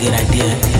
good idea.